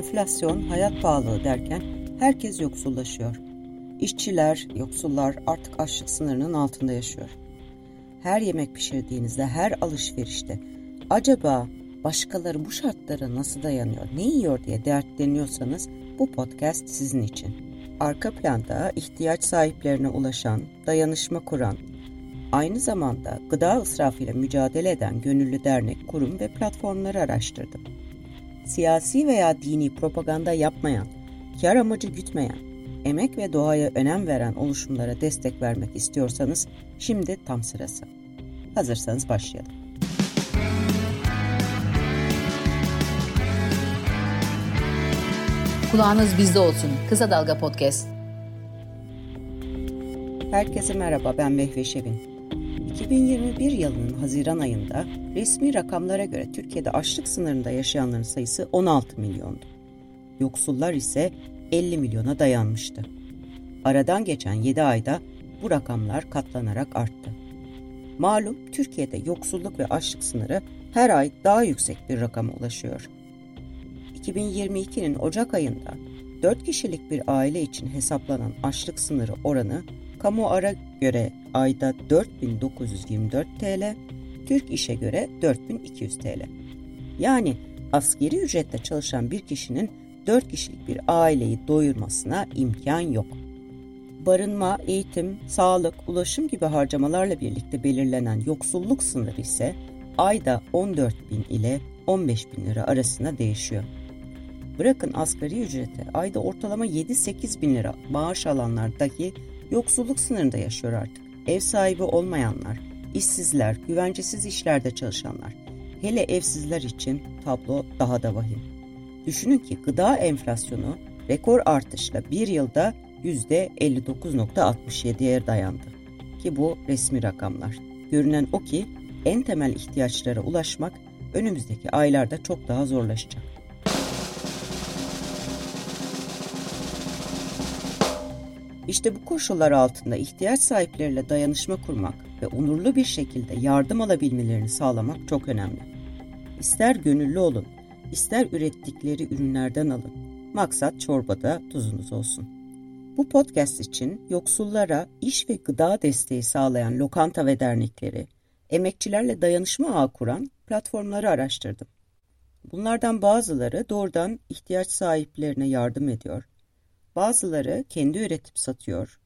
enflasyon, hayat pahalılığı derken herkes yoksullaşıyor. İşçiler, yoksullar artık açlık sınırının altında yaşıyor. Her yemek pişirdiğinizde, her alışverişte acaba başkaları bu şartlara nasıl dayanıyor, ne yiyor diye dertleniyorsanız bu podcast sizin için. Arka planda ihtiyaç sahiplerine ulaşan, dayanışma kuran, aynı zamanda gıda ısrafıyla mücadele eden gönüllü dernek, kurum ve platformları araştırdım. Siyasi veya dini propaganda yapmayan, kar amacı gütmeyen, emek ve doğaya önem veren oluşumlara destek vermek istiyorsanız şimdi tam sırası. Hazırsanız başlayalım. Kulağınız bizde olsun. Kısa Dalga Podcast. Herkese merhaba ben Mehve Şevin. 2021 yılının Haziran ayında resmi rakamlara göre Türkiye'de açlık sınırında yaşayanların sayısı 16 milyondu. Yoksullar ise 50 milyona dayanmıştı. Aradan geçen 7 ayda bu rakamlar katlanarak arttı. Malum Türkiye'de yoksulluk ve açlık sınırı her ay daha yüksek bir rakama ulaşıyor. 2022'nin Ocak ayında 4 kişilik bir aile için hesaplanan açlık sınırı oranı kamu ara göre ayda 4924 TL, Türk işe göre 4200 TL. Yani askeri ücretle çalışan bir kişinin 4 kişilik bir aileyi doyurmasına imkan yok. Barınma, eğitim, sağlık, ulaşım gibi harcamalarla birlikte belirlenen yoksulluk sınırı ise ayda 14 bin ile 15 bin lira arasında değişiyor. Bırakın asgari ücrete ayda ortalama 7-8 bin lira maaş alanlar dahi yoksulluk sınırında yaşıyor artık. Ev sahibi olmayanlar, işsizler, güvencesiz işlerde çalışanlar, hele evsizler için tablo daha da vahim. Düşünün ki gıda enflasyonu rekor artışla bir yılda %59.67'ye dayandı. Ki bu resmi rakamlar. Görünen o ki en temel ihtiyaçlara ulaşmak önümüzdeki aylarda çok daha zorlaşacak. İşte bu koşullar altında ihtiyaç sahipleriyle dayanışma kurmak ve onurlu bir şekilde yardım alabilmelerini sağlamak çok önemli. İster gönüllü olun, ister ürettikleri ürünlerden alın. Maksat çorbada tuzunuz olsun. Bu podcast için yoksullara iş ve gıda desteği sağlayan lokanta ve dernekleri, emekçilerle dayanışma ağı kuran platformları araştırdım. Bunlardan bazıları doğrudan ihtiyaç sahiplerine yardım ediyor Bazıları kendi üretip satıyor,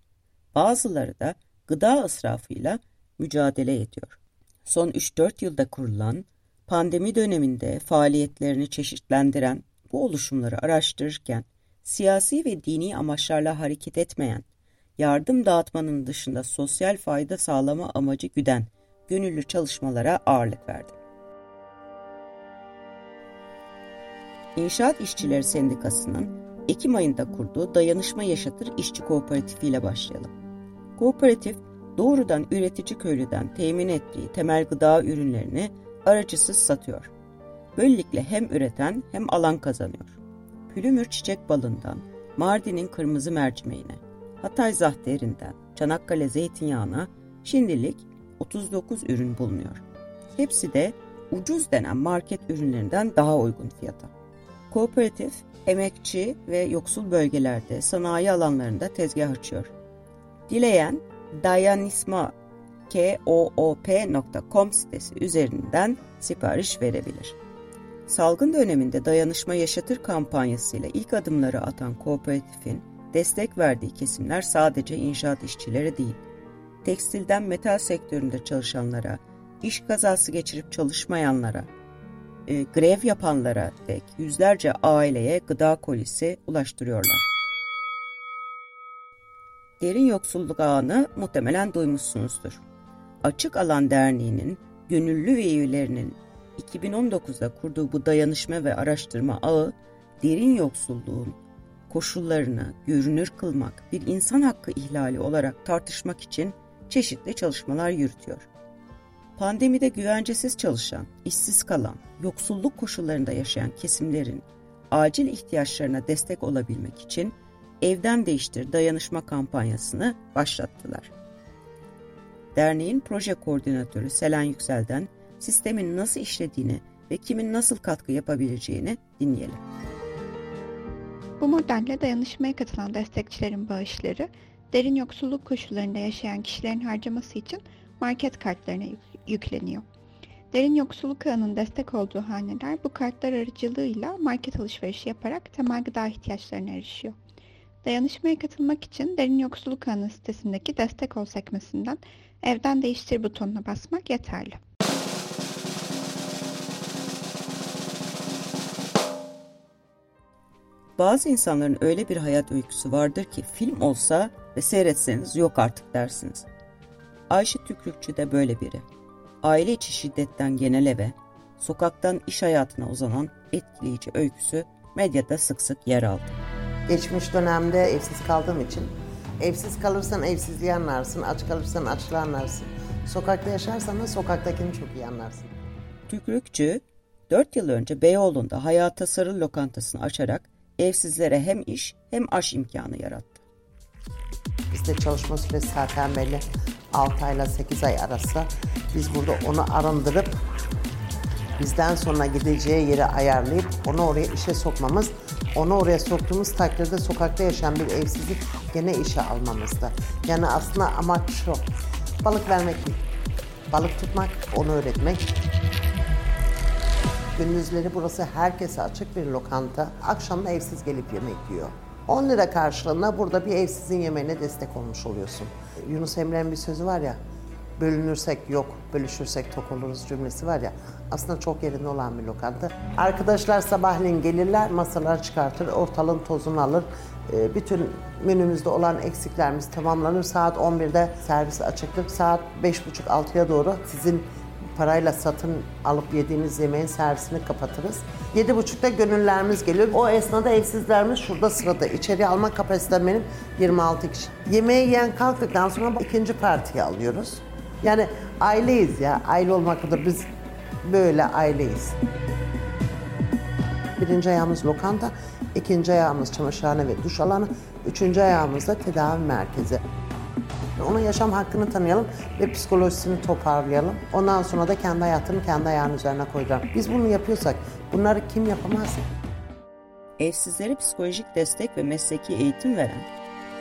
bazıları da gıda ısrafıyla mücadele ediyor. Son 3-4 yılda kurulan, pandemi döneminde faaliyetlerini çeşitlendiren bu oluşumları araştırırken siyasi ve dini amaçlarla hareket etmeyen, yardım dağıtmanın dışında sosyal fayda sağlama amacı güden gönüllü çalışmalara ağırlık verdim. İnşaat İşçileri Sendikası'nın Ekim ayında kurduğu Dayanışma Yaşatır İşçi Kooperatifi ile başlayalım. Kooperatif, doğrudan üretici köylüden temin ettiği temel gıda ürünlerini aracısız satıyor. Böylelikle hem üreten hem alan kazanıyor. Pülümür çiçek balından, Mardin'in kırmızı mercimeğine, Hatay zahterinden, Çanakkale zeytinyağına şimdilik 39 ürün bulunuyor. Hepsi de ucuz denen market ürünlerinden daha uygun fiyata. Kooperatif, emekçi ve yoksul bölgelerde sanayi alanlarında tezgah açıyor. Dileyen dayanisma.koop.com sitesi üzerinden sipariş verebilir. Salgın döneminde Dayanışma Yaşatır kampanyasıyla ilk adımları atan kooperatifin destek verdiği kesimler sadece inşaat işçileri değil, tekstilden metal sektöründe çalışanlara, iş kazası geçirip çalışmayanlara, e, grev yapanlara dek yüzlerce aileye gıda kolisi ulaştırıyorlar. Derin yoksulluk ağını muhtemelen duymuşsunuzdur. Açık Alan Derneği'nin gönüllü üyelerinin 2019'da kurduğu bu dayanışma ve araştırma ağı derin yoksulluğun koşullarını görünür kılmak, bir insan hakkı ihlali olarak tartışmak için çeşitli çalışmalar yürütüyor. Pandemide güvencesiz çalışan, işsiz kalan, yoksulluk koşullarında yaşayan kesimlerin acil ihtiyaçlarına destek olabilmek için Evden Değiştir Dayanışma kampanyasını başlattılar. Derneğin proje koordinatörü Selen Yüksel'den sistemin nasıl işlediğini ve kimin nasıl katkı yapabileceğini dinleyelim. Bu modelle dayanışmaya katılan destekçilerin bağışları, derin yoksulluk koşullarında yaşayan kişilerin harcaması için market kartlarına yükleniyor. Derin yoksulluk ağının destek olduğu haneler bu kartlar aracılığıyla market alışverişi yaparak temel gıda ihtiyaçlarına erişiyor. Dayanışmaya katılmak için Derin Yoksulluk Ağı'nın sitesindeki destek ol sekmesinden evden değiştir butonuna basmak yeterli. Bazı insanların öyle bir hayat öyküsü vardır ki film olsa ve seyretseniz yok artık dersiniz. Ayşe Tükrükçü de böyle biri. Aile içi şiddetten genel eve, sokaktan iş hayatına uzanan etkileyici öyküsü medyada sık sık yer aldı. Geçmiş dönemde evsiz kaldığım için evsiz kalırsan evsizliği anlarsın, aç kalırsan açlığı anlarsın. Sokakta yaşarsan da sokaktakini çok iyi anlarsın. Tükrükçü 4 yıl önce Beyoğlu'nda Hayata Sarı lokantasını açarak evsizlere hem iş hem aş imkanı yarattı. Bizde çalışma süresi zaten belli. 6 ayla 8 ay arası. Biz burada onu arındırıp bizden sonra gideceği yeri ayarlayıp onu oraya işe sokmamız, onu oraya soktuğumuz takdirde sokakta yaşayan bir evsizlik gene işe almamızda. Yani aslında amaç şu, balık vermek değil, balık tutmak, onu öğretmek. Gündüzleri burası herkese açık bir lokanta, akşamda evsiz gelip yemek yiyor. 10 lira karşılığında burada bir evsizin yemeğine destek olmuş oluyorsun. Yunus Emre'nin bir sözü var ya, bölünürsek yok, bölüşürsek tok oluruz cümlesi var ya. Aslında çok yerinde olan bir lokanta. Arkadaşlar sabahleyin gelirler, masalar çıkartır, ortalığın tozunu alır. Ee, bütün menümüzde olan eksiklerimiz tamamlanır. Saat 11'de servis açıktır. Saat 5.30-6'ya doğru sizin parayla satın alıp yediğiniz yemeğin servisini kapatırız. 7.30'da gönüllerimiz geliyor. O esnada evsizlerimiz şurada sırada. İçeri alma kapasitem benim 26 kişi. Yemeği yiyen kalktıktan sonra ikinci partiyi alıyoruz. Yani aileyiz ya. Aile olmaktadır. Biz böyle aileyiz. Birinci ayağımız lokanta, ikinci ayağımız çamaşırhane ve duş alanı, üçüncü ayağımız da tedavi merkezi. Ona yaşam hakkını tanıyalım ve psikolojisini toparlayalım. Ondan sonra da kendi hayatını kendi ayağının üzerine koyacağım. Biz bunu yapıyorsak bunları kim yapamaz? Evsizlere psikolojik destek ve mesleki eğitim veren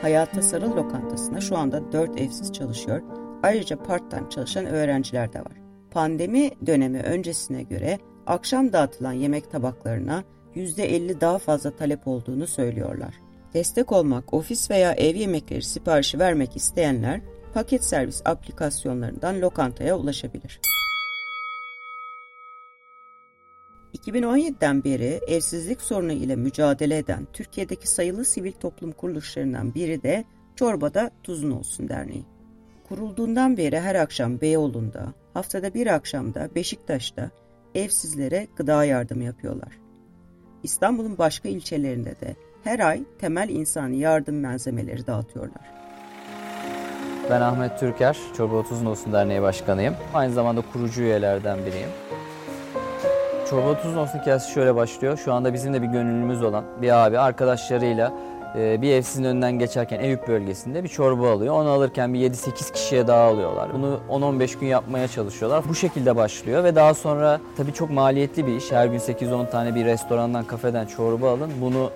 Hayata Sarıl Lokantası'na şu anda 4 evsiz çalışıyor. Ayrıca part-time çalışan öğrenciler de var. Pandemi dönemi öncesine göre akşam dağıtılan yemek tabaklarına %50 daha fazla talep olduğunu söylüyorlar. Destek olmak, ofis veya ev yemekleri siparişi vermek isteyenler paket servis aplikasyonlarından lokantaya ulaşabilir. 2017'den beri evsizlik sorunu ile mücadele eden Türkiye'deki sayılı sivil toplum kuruluşlarından biri de Çorbada Tuzun Olsun Derneği. Kurulduğundan beri her akşam Beyoğlu'nda, haftada bir akşamda Beşiktaş'ta evsizlere gıda yardımı yapıyorlar. İstanbul'un başka ilçelerinde de her ay temel insani yardım malzemeleri dağıtıyorlar. Ben Ahmet Türker, Çorba 30 Olsun Derneği Başkanıyım. Aynı zamanda kurucu üyelerden biriyim. Çorba 30 Olsun hikayesi şöyle başlıyor. Şu anda bizim de bir gönüllümüz olan bir abi arkadaşlarıyla e, bir evsizin önünden geçerken Eyüp bölgesinde bir çorba alıyor. Onu alırken bir 7-8 kişiye daha alıyorlar. Bunu 10-15 gün yapmaya çalışıyorlar. Bu şekilde başlıyor ve daha sonra tabii çok maliyetli bir iş. Her gün 8-10 tane bir restorandan, kafeden çorba alın. Bunu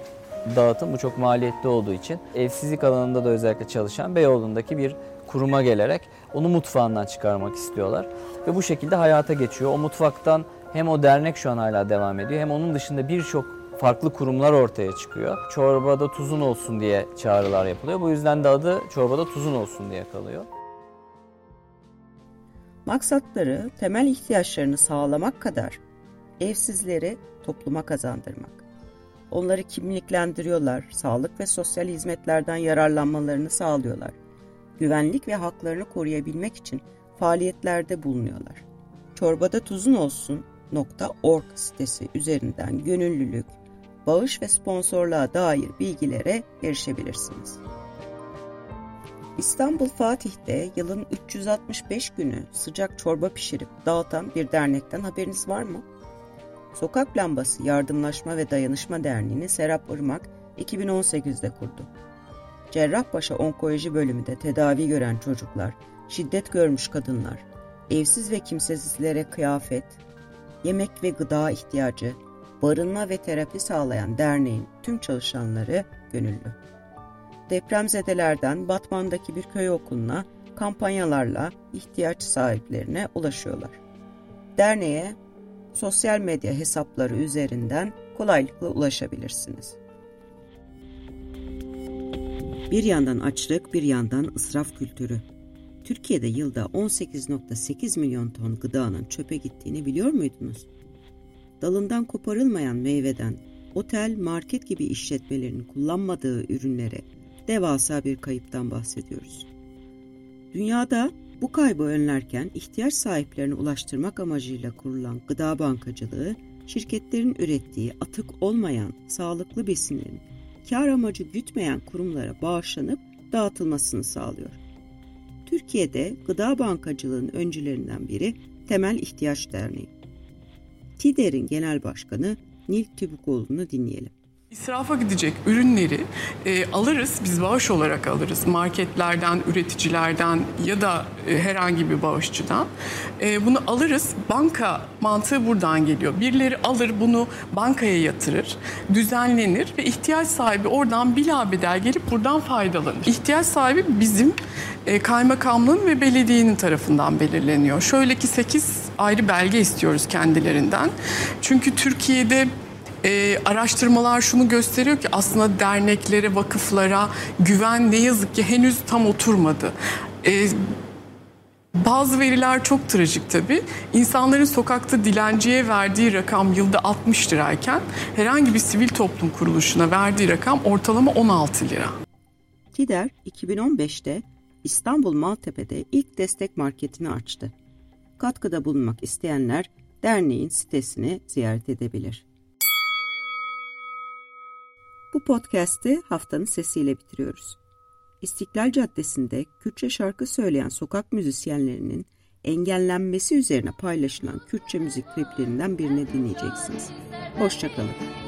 dağıtım bu çok maliyetli olduğu için evsizlik alanında da özellikle çalışan Beyoğlu'ndaki bir kuruma gelerek onu mutfağından çıkarmak istiyorlar. Ve bu şekilde hayata geçiyor. O mutfaktan hem o dernek şu an hala devam ediyor hem onun dışında birçok farklı kurumlar ortaya çıkıyor. Çorbada tuzun olsun diye çağrılar yapılıyor. Bu yüzden de adı çorbada tuzun olsun diye kalıyor. Maksatları temel ihtiyaçlarını sağlamak kadar evsizleri topluma kazandırmak. Onları kimliklendiriyorlar, sağlık ve sosyal hizmetlerden yararlanmalarını sağlıyorlar. Güvenlik ve haklarını koruyabilmek için faaliyetlerde bulunuyorlar. Çorbada tuzun olsun .org sitesi üzerinden gönüllülük, bağış ve sponsorluğa dair bilgilere erişebilirsiniz. İstanbul Fatih'te yılın 365 günü sıcak çorba pişirip dağıtan bir dernekten haberiniz var mı? Sokak Lambası Yardımlaşma ve Dayanışma Derneği'ni Serap Irmak 2018'de kurdu. Cerrahpaşa Onkoloji Bölümünde tedavi gören çocuklar, şiddet görmüş kadınlar, evsiz ve kimsesizlere kıyafet, yemek ve gıda ihtiyacı, barınma ve terapi sağlayan derneğin tüm çalışanları gönüllü. Depremzedelerden Batman'daki bir köy okuluna kampanyalarla ihtiyaç sahiplerine ulaşıyorlar. Derneğe sosyal medya hesapları üzerinden kolaylıkla ulaşabilirsiniz. Bir yandan açlık, bir yandan israf kültürü. Türkiye'de yılda 18.8 milyon ton gıdanın çöpe gittiğini biliyor muydunuz? Dalından koparılmayan meyveden otel, market gibi işletmelerin kullanmadığı ürünlere devasa bir kayıptan bahsediyoruz. Dünyada bu kaybı önlerken ihtiyaç sahiplerine ulaştırmak amacıyla kurulan gıda bankacılığı, şirketlerin ürettiği atık olmayan sağlıklı besinlerin kar amacı gütmeyen kurumlara bağışlanıp dağıtılmasını sağlıyor. Türkiye'de gıda bankacılığının öncülerinden biri Temel İhtiyaç Derneği. TİDER'in genel başkanı Nil Tübükoğlu'nu dinleyelim. İsrafa gidecek ürünleri e, alırız, biz bağış olarak alırız. Marketlerden, üreticilerden ya da e, herhangi bir bağışçıdan. E, bunu alırız, banka mantığı buradan geliyor. Birileri alır bunu bankaya yatırır, düzenlenir ve ihtiyaç sahibi oradan bilabedel gelip buradan faydalanır. İhtiyaç sahibi bizim e, kaymakamlığın ve belediyenin tarafından belirleniyor. Şöyle ki 8 ayrı belge istiyoruz kendilerinden. Çünkü Türkiye'de e, araştırmalar şunu gösteriyor ki aslında derneklere, vakıflara güven ne yazık ki henüz tam oturmadı. E, bazı veriler çok trajik tabii. İnsanların sokakta dilenciye verdiği rakam yılda 60 lirayken herhangi bir sivil toplum kuruluşuna verdiği rakam ortalama 16 lira. TİDER 2015'te İstanbul Maltepe'de ilk destek marketini açtı. Katkıda bulunmak isteyenler derneğin sitesini ziyaret edebilir. Bu podcast'i haftanın sesiyle bitiriyoruz. İstiklal Caddesi'nde Kürtçe şarkı söyleyen sokak müzisyenlerinin engellenmesi üzerine paylaşılan Kürtçe müzik kliplerinden birini dinleyeceksiniz. Hoşçakalın.